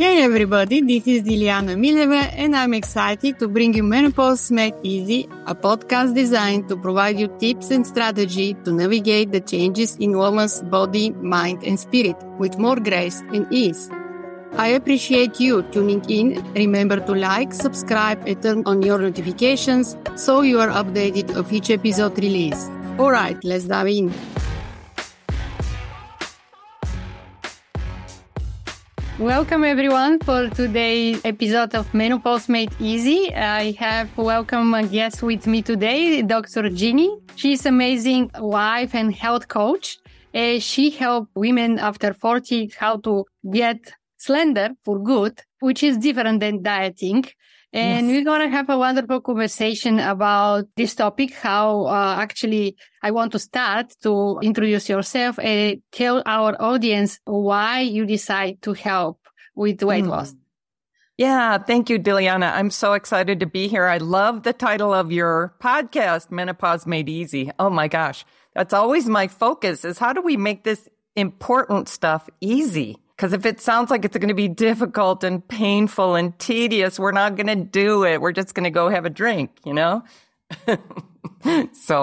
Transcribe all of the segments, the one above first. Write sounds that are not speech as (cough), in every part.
Hey everybody, this is Dilyana Mileva and I'm excited to bring you Menopause Made Easy, a podcast designed to provide you tips and strategy to navigate the changes in woman's body, mind and spirit with more grace and ease. I appreciate you tuning in. Remember to like, subscribe and turn on your notifications so you are updated of each episode release. Alright, let's dive in. Welcome everyone for today's episode of Menopause Made Easy. I have welcome a guest with me today, Dr. Ginny. She's amazing wife and health coach. Uh, she helps women after 40 how to get slender for good, which is different than dieting. And yes. we're going to have a wonderful conversation about this topic, how uh, actually I want to start to introduce yourself and tell our audience why you decide to help with weight mm. loss. Yeah, thank you, Dilyana. I'm so excited to be here. I love the title of your podcast, Menopause Made Easy. Oh my gosh. That's always my focus is how do we make this important stuff easy? Because if it sounds like it's going to be difficult and painful and tedious, we're not going to do it. We're just going to go have a drink, you know? (laughs) so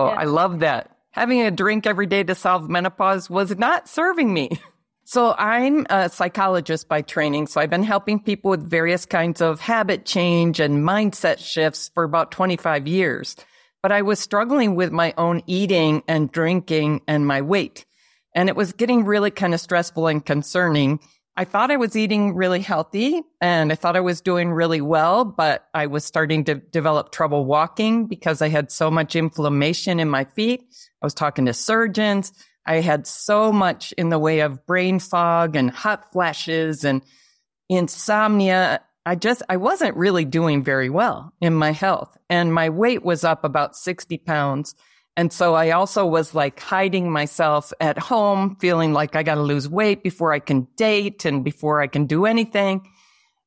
yeah. I love that. Having a drink every day to solve menopause was not serving me. (laughs) So I'm a psychologist by training. So I've been helping people with various kinds of habit change and mindset shifts for about 25 years. But I was struggling with my own eating and drinking and my weight. And it was getting really kind of stressful and concerning. I thought I was eating really healthy and I thought I was doing really well, but I was starting to develop trouble walking because I had so much inflammation in my feet. I was talking to surgeons. I had so much in the way of brain fog and hot flashes and insomnia. I just, I wasn't really doing very well in my health and my weight was up about 60 pounds. And so I also was like hiding myself at home, feeling like I got to lose weight before I can date and before I can do anything.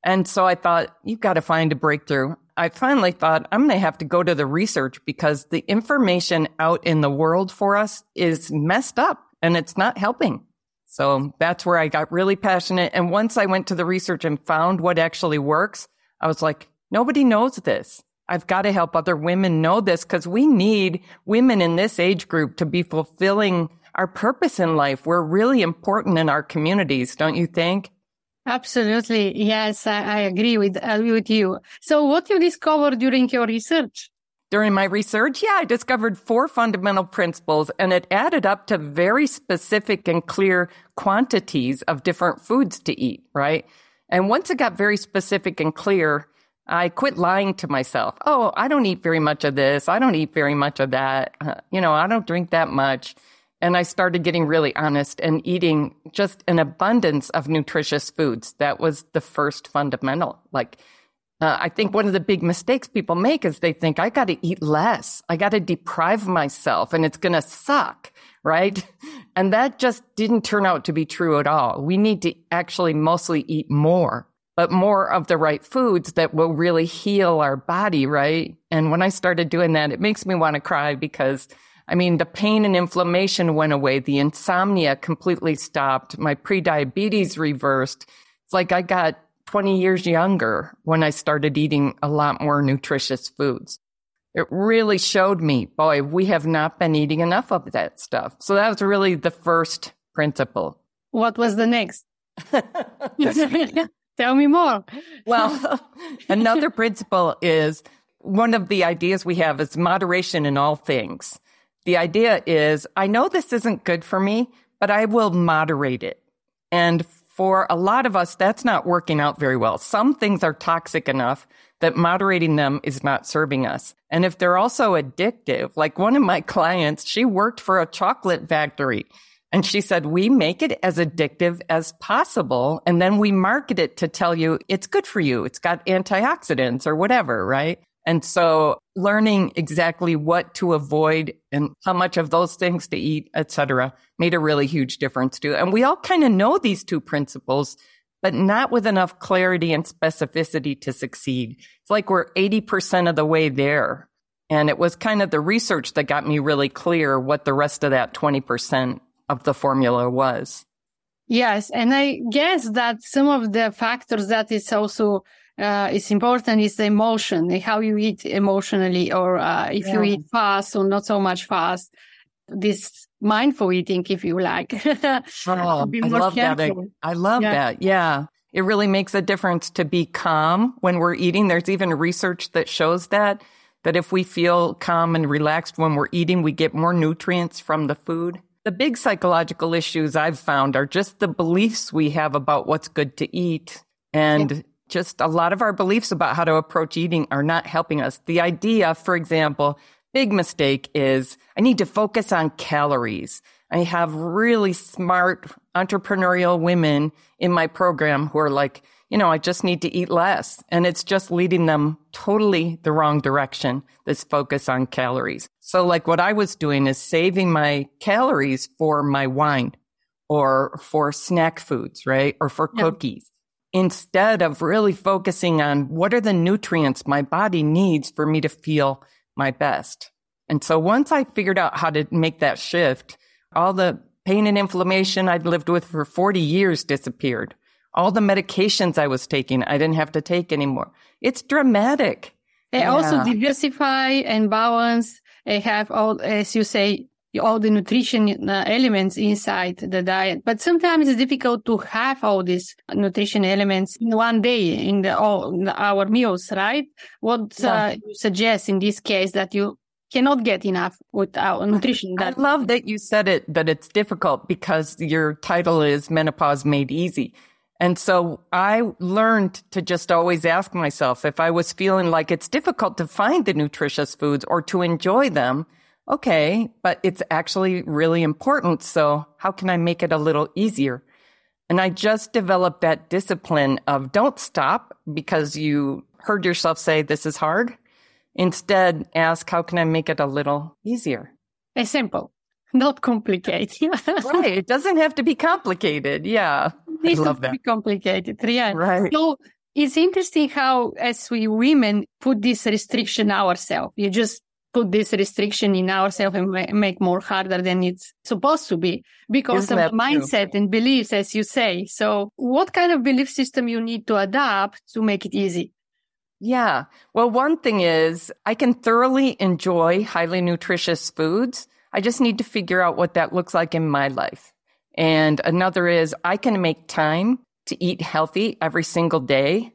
And so I thought, you've got to find a breakthrough. I finally thought I'm going to have to go to the research because the information out in the world for us is messed up and it's not helping. So that's where I got really passionate. And once I went to the research and found what actually works, I was like, nobody knows this. I've got to help other women know this because we need women in this age group to be fulfilling our purpose in life. We're really important in our communities, don't you think? Absolutely. Yes, I, I agree with, uh, with you. So what you discovered during your research? During my research, yeah, I discovered four fundamental principles and it added up to very specific and clear quantities of different foods to eat, right? And once it got very specific and clear, I quit lying to myself. Oh, I don't eat very much of this. I don't eat very much of that. Uh, you know, I don't drink that much. And I started getting really honest and eating just an abundance of nutritious foods. That was the first fundamental. Like, uh, I think one of the big mistakes people make is they think I got to eat less. I got to deprive myself and it's going to suck. Right. (laughs) And that just didn't turn out to be true at all. We need to actually mostly eat more but more of the right foods that will really heal our body, right? And when I started doing that, it makes me want to cry because I mean, the pain and inflammation went away. The insomnia completely stopped. My prediabetes reversed. It's like I got 20 years younger when I started eating a lot more nutritious foods. It really showed me, boy, we have not been eating enough of that stuff. So that was really the first principle. What was the next? (laughs) Tell me more. well, (laughs) another principle is one of the ideas we have is moderation in all things. The idea is I know this isn't good for me, but I will moderate it. And for a lot of us, that's not working out very well. Some things are toxic enough that moderating them is not serving us. And if they're also addictive, like one of my (laughs) clients, she worked for a chocolate factory and she said, we make it as addictive as possible. And then we market it to tell you it's good for you. It's got antioxidants or whatever, right? And so learning exactly what to avoid and how much of those things to eat, et cetera, made a really huge difference too. And we all kind of know these two principles, but not with enough clarity and specificity to succeed. It's like we're 80% of the way there. And it was kind of the research that got me really clear what the rest of that 20% of the formula was. Yes. And I guess that some of the factors that is also uh, is important is the emotion, how you eat emotionally, or uh, if yeah. you eat fast or not so much fast. This mindful eating, if you like. (laughs) oh, I love careful. that. I, I love yeah. that. Yeah. It really makes a difference to be calm when we're eating. There's even research that shows that, that if we feel calm and relaxed when we're eating, we get more nutrients from the food. The big psychological issues I've found are just the beliefs we have about what's good to eat. And yeah. just a lot of our beliefs about how to approach eating are not helping us. The idea, for example, big mistake is I need to focus on calories. I have really smart entrepreneurial women in my program who are like, you know, I just need to eat less. And it's just leading them totally the wrong direction, this focus on calories. So like what I was doing is saving my calories for my wine or for snack foods, right? Or for cookies instead of really focusing on what are the nutrients my body needs for me to feel my best. And so once I figured out how to make that shift, all the pain and inflammation I'd lived with for 40 years disappeared. All the medications I was taking, I didn't have to take anymore. It's dramatic. They yeah. also diversify and balance. They have all, as you say, all the nutrition uh, elements inside the diet. But sometimes it's difficult to have all these nutrition elements in one day in the all in our meals, right? What yeah. uh, you suggest in this case that you cannot get enough without nutrition. That- I love that you said it, that it's difficult because your title is Menopause Made Easy. And so I learned to just always ask myself if I was feeling like it's difficult to find the nutritious foods or to enjoy them. Okay, but it's actually really important. So how can I make it a little easier? And I just developed that discipline of don't stop because you heard yourself say this is hard. Instead, ask, how can I make it a little easier? It's simple, (laughs) not complicated. right. It doesn't have to be complicated. Yeah. It I love that. Be complicated. Yeah. Right. So it's interesting how, as we women, put this restriction ourselves. You just put this restriction in ourselves and make more harder than it's supposed to be because Isn't of the mindset true? and beliefs, as you say. So what kind of belief system you need to adapt to make it easy? Yeah. Well, one thing is I can thoroughly enjoy highly nutritious foods. I just need to figure out what that looks like in my life. And another is I can make time to eat healthy every single day.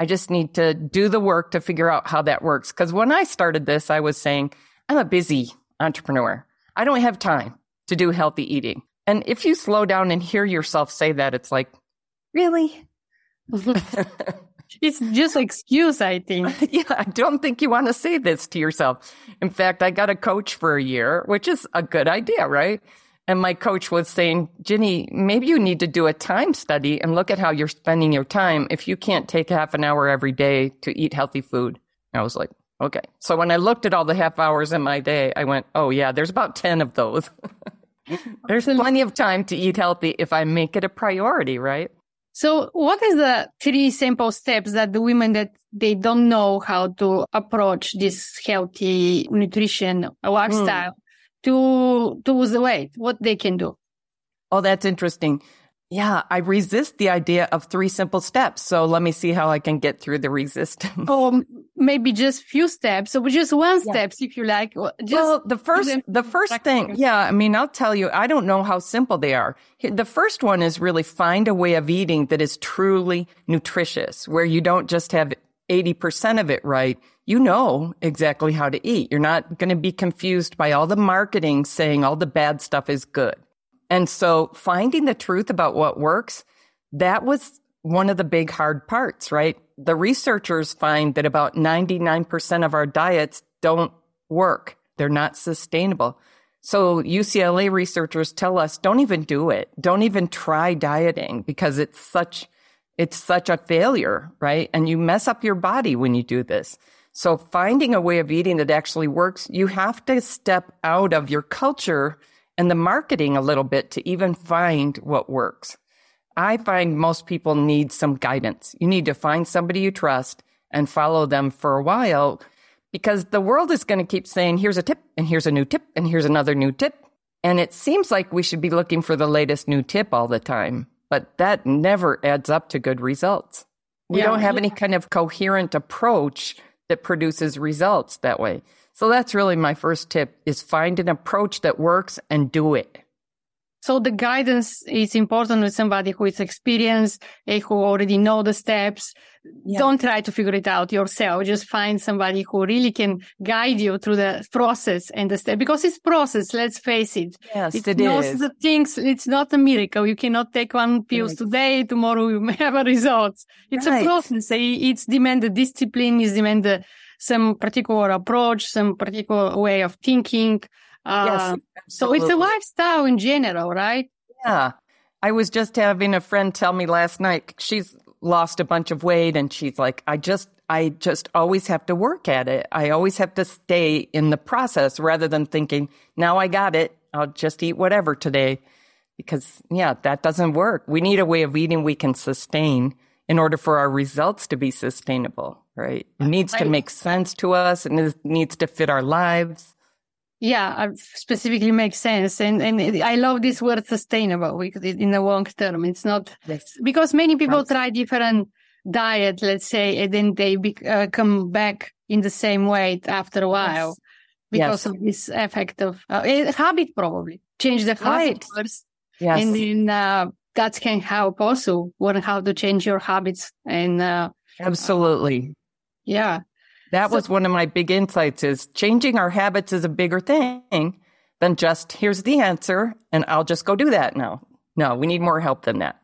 I just need to do the work to figure out how that works. Cause when I started this, I was saying, I'm a busy entrepreneur. I don't have time to do healthy eating. And if you slow down and hear yourself say that, it's like, really? (laughs) it's just excuse, I think. (laughs) yeah, I don't think you want to say this to yourself. In fact, I got a coach for a year, which is a good idea, right? And my coach was saying, Ginny, maybe you need to do a time study and look at how you're spending your time if you can't take half an hour every day to eat healthy food. I was like, okay. So when I looked at all the half hours in my day, I went, oh yeah, there's about 10 of those. (laughs) there's plenty of time to eat healthy if I make it a priority, right? So what is the three simple steps that the women that they don't know how to approach this healthy nutrition lifestyle mm. To, to lose the weight? What they can do? Oh, that's interesting. Yeah, I resist the idea of three simple steps. So let me see how I can get through the resistance. Oh, or maybe just few steps, or just one yeah. steps if you like. Just well, the first, the first thing, yeah, I mean, I'll tell you, I don't know how simple they are. The first one is really find a way of eating that is truly nutritious, where you don't just have 80% of it right. You know exactly how to eat. You're not going to be confused by all the marketing saying all the bad stuff is good. And so finding the truth about what works, that was one of the big hard parts, right? The researchers find that about 99% of our diets don't work. They're not sustainable. So UCLA researchers tell us don't even do it. Don't even try dieting because it's such, it's such a failure, right? And you mess up your body when you do this. So finding a way of eating that actually works, you have to step out of your culture and the marketing a little bit to even find what works. I find most people need some guidance. You need to find somebody you trust and follow them for a while because the world is going to keep saying, here's a tip and here's a new tip and here's another new tip. And it seems like we should be looking for the latest new tip all the time, but that never adds up to good results. We Yeah, don't have any kind of coherent approach that produces results that way. So that's really my first tip is find an approach that works and do it. So the guidance is important with somebody who is experienced and who already know the steps. Yeah. Don't try to figure it out yourself. Just find somebody who really can guide you through the process and the step because it's process. Let's face it. Yes, It's it not is. the things. It's not a miracle. You cannot take one pills Right. today. Tomorrow you may (laughs) have a results. It's Right. a process. I- It's demanded discipline. It's demanded some particular approach, some particular way of thinking. Uh, Yes, so it's a lifestyle in general, right? Yeah. I was just having a friend tell me last night she's lost a bunch of weight and she's like, I just, I just always have to work at it. I always have to stay in the process rather than thinking, now I got it. I'll just eat whatever today. Because yeah, that doesn't work. We need a way of eating we can sustain in order for our results to be sustainable, right? It needs to make sense to us and it needs to fit our lives. Yeah, uh, specifically makes sense. And, and I love this word sustainable because it, in the long term, it's not Yes. because many people Right. try different diet, let's say, and then they be, uh, come back in the same weight after a while Yes. because Yes. of this effect of uh, habit, probably change the habit Right. first. Yes. And then, uh, that can help also learn how to change your habits. And, uh, Absolutely. yeah. That So- was one of my big insights is changing our habits is a bigger thing than just here's the answer and I'll just go do that now. No, we need more help than that.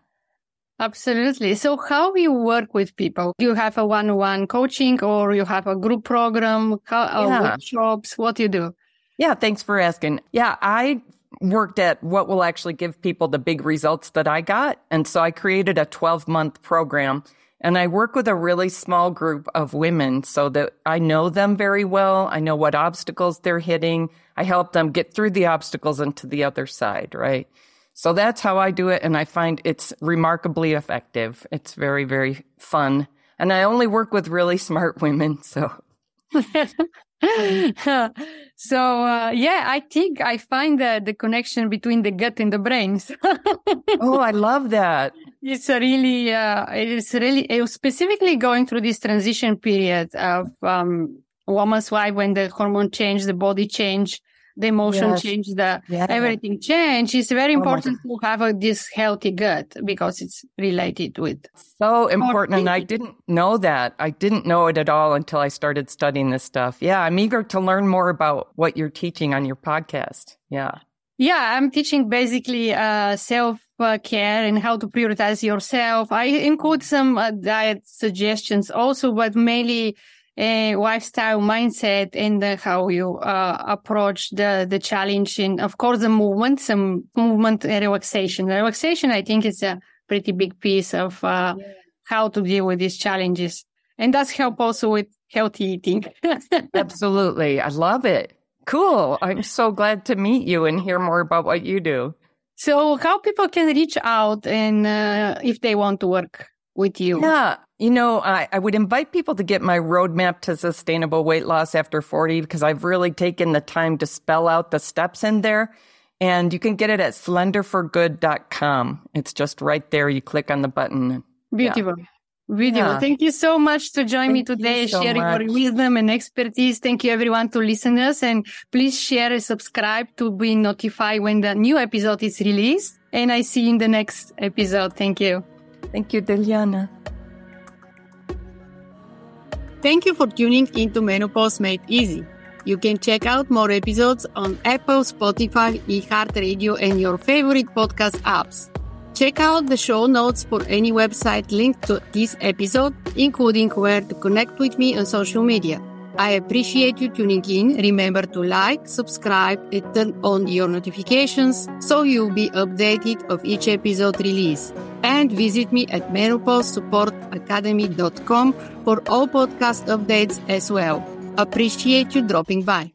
Absolutely. So how you work with people? Do you have a one-on-one coaching or you have a group program, how, or Yeah. workshops? What you do? Yeah, thanks for asking. Yeah, I worked at what will actually give people the big results that I got. And so I created a 12 month program and I work with a really small group of women so that I know them very well. I know what obstacles they're hitting. I help them get through the obstacles and to the other side, right? So that's how I do it. And I find it's remarkably effective. It's very, very fun. And I only work with really (laughs) smart women. So (laughs) (laughs) so uh, yeah, I think I find the, the connection between the gut and the brains. (laughs) Oh, I love that. it's a really, uh, it's really it was specifically going through this transition period of um, woman's life when the hormone change, the body change, the emotion Yes. change, the Yeah. everything change. It's very Oh important to have a, this healthy gut because it's related with. So important. And I didn't know that. I didn't know it at all until I started studying this stuff. Yeah, I'm eager to learn more about what you're teaching on your podcast. Yeah. Yeah, I'm teaching basically uh, self uh, care and how to prioritize yourself. I include some uh, diet suggestions also, but mainly a lifestyle mindset and uh, how you uh, approach the the challenge. And of course, the movement, some movement and relaxation. Relaxation, I think, is a pretty big piece of uh, how to deal with these challenges, and that's help also with healthy eating. (laughs) Absolutely. I love it. Cool. I'm so glad to meet you and hear more about what you do. So, how people can reach out and uh, if they want to work with you? Yeah. You know, I, I would invite people to get my roadmap to sustainable weight loss after 40 because I've really taken the time to spell out the steps in there. And you can get it at slenderforgood.com. It's just right there. You click on the button. Beautiful. Beautiful. Yeah. Thank you so much to join me Thank you today, so sharing much. your wisdom and expertise. Thank you everyone to listen us and please share and subscribe to be notified when the new episode is released. And I see you in the next episode. Thank you. Thank you, Dilyana. Thank you for tuning into Menopause Made Easy. You can check out more episodes on Apple, Spotify, iHeartRadio, and your favorite podcast apps. Check out the show notes for any website linked to this episode, including where to connect with me on social media. I appreciate you tuning in. Remember to like, subscribe, and turn on your notifications so you'll be updated of each episode release. And visit me at menopausesupportacademy.com for all podcast updates as well. Appreciate you dropping by.